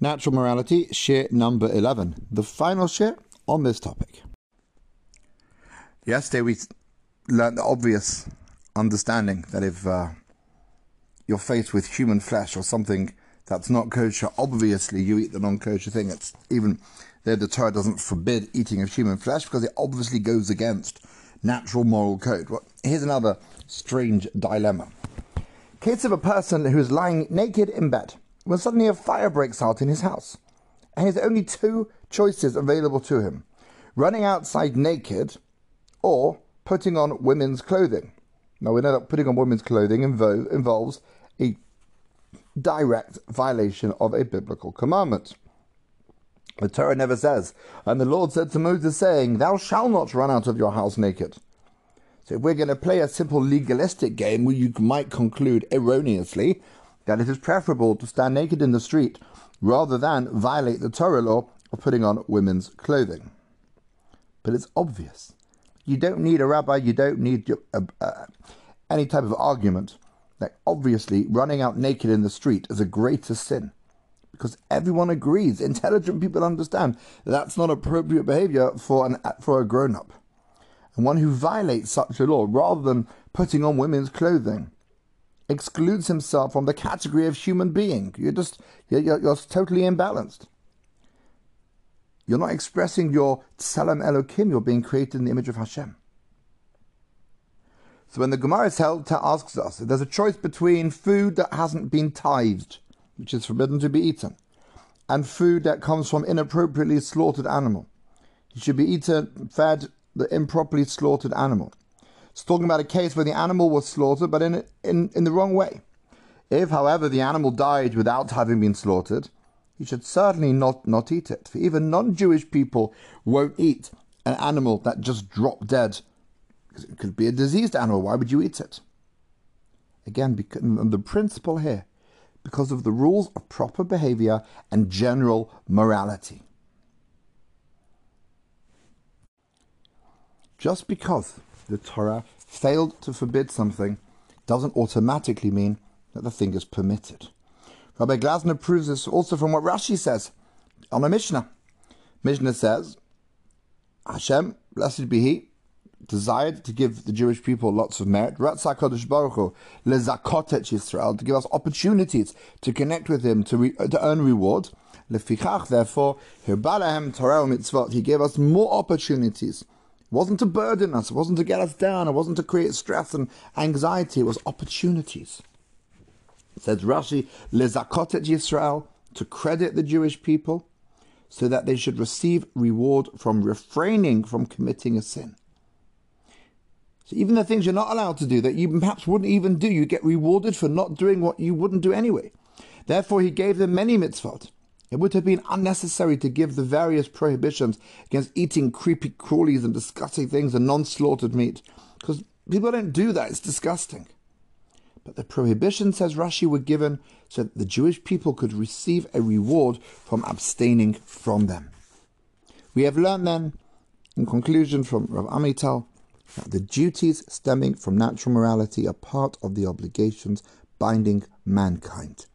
Natural morality, share number 11. The final share on this topic. Yesterday we learned the obvious understanding that if uh, you're faced with human flesh or something that's not kosher, obviously you eat the non kosher thing. It's even there, the Torah doesn't forbid eating of human flesh because it obviously goes against natural moral code. Well, here's another strange dilemma. Case of a person who is lying naked in bed when suddenly a fire breaks out in his house. And he has only two choices available to him running outside naked or putting on women's clothing. Now, we know that putting on women's clothing invo- involves a direct violation of a biblical commandment. The Torah never says, and the Lord said to Moses, saying, Thou shalt not run out of your house naked. So if we're going to play a simple legalistic game, you might conclude erroneously that it is preferable to stand naked in the street rather than violate the Torah law of putting on women's clothing. But it's obvious. You don't need a rabbi, you don't need uh, uh, any type of argument that obviously running out naked in the street is a greater sin. Because everyone agrees, intelligent people understand that that's not appropriate behavior for, an, for a grown up. And one who violates such a law, rather than putting on women's clothing, excludes himself from the category of human being. You're just, you're, you're, totally imbalanced. You're not expressing your Tselem Elokim, you're being created in the image of Hashem. So when the Gemara is held to asks us if there's a choice between food that hasn't been tithed, which is forbidden to be eaten, and food that comes from inappropriately slaughtered animal, you should be eaten, fed the improperly slaughtered animal. It's talking about a case where the animal was slaughtered, but in, in, in the wrong way. If, however, the animal died without having been slaughtered, you should certainly not, not eat it. For even non Jewish people won't eat an animal that just dropped dead. Because it could be a diseased animal. Why would you eat it? Again, because, the principle here, because of the rules of proper behavior and general morality. Just because the Torah failed to forbid something doesn't automatically mean that the thing is permitted. Rabbi Glasner proves this also from what Rashi says on a Mishnah. Mishnah says, Hashem, blessed be He, desired to give the Jewish people lots of merit. Ratzah Kodesh Baruch Hu, lezakotet Yisrael, to give us opportunities to connect with Him, to, re, to earn reward. Lefichach, therefore, Hirbalahem Torah mitzvot, He gave us more opportunities it wasn't to burden us, it wasn't to get us down, it wasn't to create stress and anxiety, it was opportunities. It says Rashi, Lezakotet Yisrael, to credit the Jewish people, so that they should receive reward from refraining from committing a sin. So even the things you're not allowed to do that you perhaps wouldn't even do, you get rewarded for not doing what you wouldn't do anyway. Therefore, he gave them many mitzvot. It would have been unnecessary to give the various prohibitions against eating creepy crawlies and disgusting things and non slaughtered meat, because people don't do that, it's disgusting. But the prohibitions, says Rashi, were given so that the Jewish people could receive a reward from abstaining from them. We have learned then, in conclusion from Rav Amital, that the duties stemming from natural morality are part of the obligations binding mankind.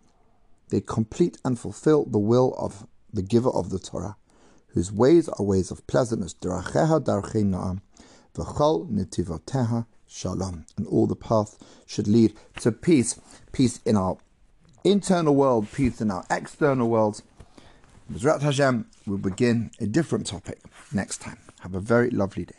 They complete and fulfill the will of the giver of the Torah, whose ways are ways of pleasantness. Daracheha darchei na'am, v'chol netivoteha shalom. And all the path should lead to peace. Peace in our internal world, peace in our external world. Bezrat Hashem will begin a different topic next time. Have a very lovely day.